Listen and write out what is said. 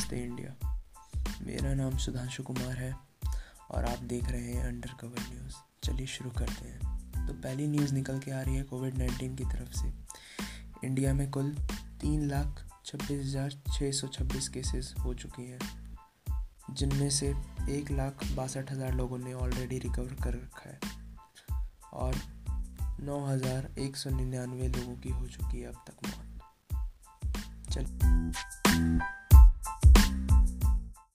नमस्ते इंडिया। मेरा नाम सुधांशु कुमार है और आप देख रहे हैं अंडर कवर न्यूज़ चलिए शुरू करते हैं। तो पहली न्यूज़ निकल के आ रही है कोविड नाइन्टीन की तरफ़ से। इंडिया में कुल तीन लाख छब्बीस हज़ार छः सौ छब्बीस केसेस हो चुकी हैं, जिनमें से एक लाख बासठ हज़ार लोगों ने ऑलरेडी रिकवर कर रखा है और नौ हज़ार एक सौ निन्यानवे लोगों की हो चुकी है अब तक मौत।